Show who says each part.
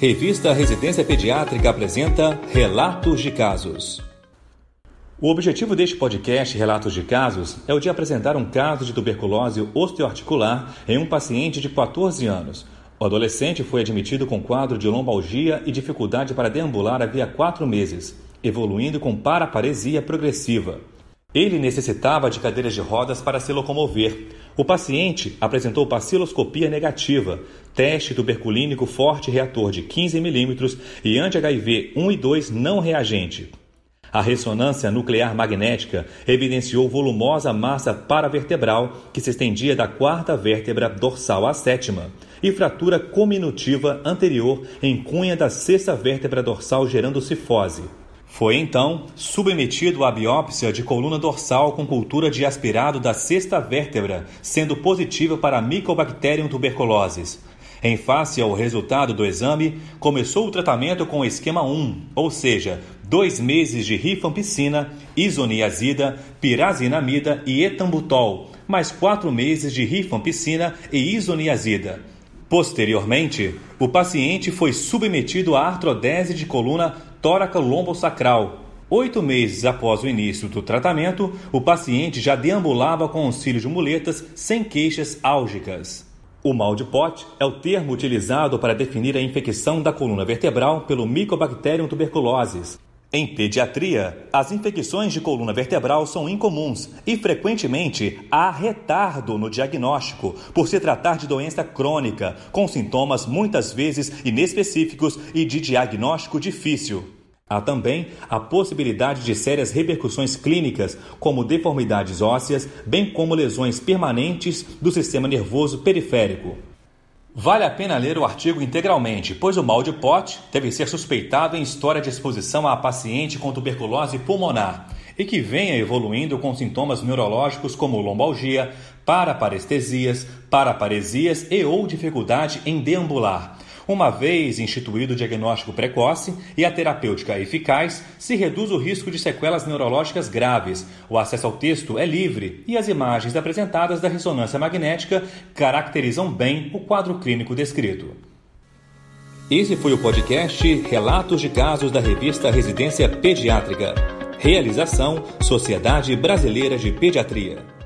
Speaker 1: Revista Residência Pediátrica apresenta Relatos de Casos. O objetivo deste podcast Relatos de Casos é o de apresentar um caso de tuberculose osteoarticular em um paciente de 14 anos. O adolescente foi admitido com quadro de lombalgia e dificuldade para deambular havia quatro meses, evoluindo com paraparesia progressiva. Ele necessitava de cadeiras de rodas para se locomover. O paciente apresentou baciloscopia negativa, teste tuberculínico forte reator de 15 milímetros e anti-HIV 1 e 2 não reagente. A ressonância nuclear magnética evidenciou volumosa massa paravertebral que se estendia da quarta vértebra dorsal à sétima e fratura cominutiva anterior em cunha da sexta vértebra dorsal gerando cifose. Foi então submetido à biópsia de coluna dorsal com cultura de aspirado da sexta vértebra, sendo positiva para Mycobacterium tuberculosis. Em face ao resultado do exame, começou o tratamento com o esquema 1, ou seja, dois meses de rifampicina, isoniazida, pirazinamida e etambutol, mais quatro meses de rifampicina e isoniazida. Posteriormente, o paciente foi submetido à artrodese de coluna tóraco-lombosacral. Oito meses após o início do tratamento, o paciente já deambulava com auxílio de muletas sem queixas álgicas. O mal de Pot é o termo utilizado para definir a infecção da coluna vertebral pelo Mycobacterium tuberculosis. Em pediatria, as infecções de coluna vertebral são incomuns e frequentemente há retardo no diagnóstico, por se tratar de doença crônica, com sintomas muitas vezes inespecíficos e de diagnóstico difícil. Há também a possibilidade de sérias repercussões clínicas, como deformidades ósseas, bem como lesões permanentes do sistema nervoso periférico. Vale a pena ler o artigo integralmente, pois o mal de Pot deve ser suspeitado em história de exposição a paciente com tuberculose pulmonar e que venha evoluindo com sintomas neurológicos como lombalgia, paraparestesias, paraparesias e ou dificuldade em deambular uma vez instituído o diagnóstico precoce e a terapêutica eficaz, se reduz o risco de sequelas neurológicas graves. O acesso ao texto é livre e as imagens apresentadas da ressonância magnética caracterizam bem o quadro clínico descrito. Esse foi o podcast Relatos de Casos da revista Residência Pediátrica. Realização Sociedade Brasileira de Pediatria.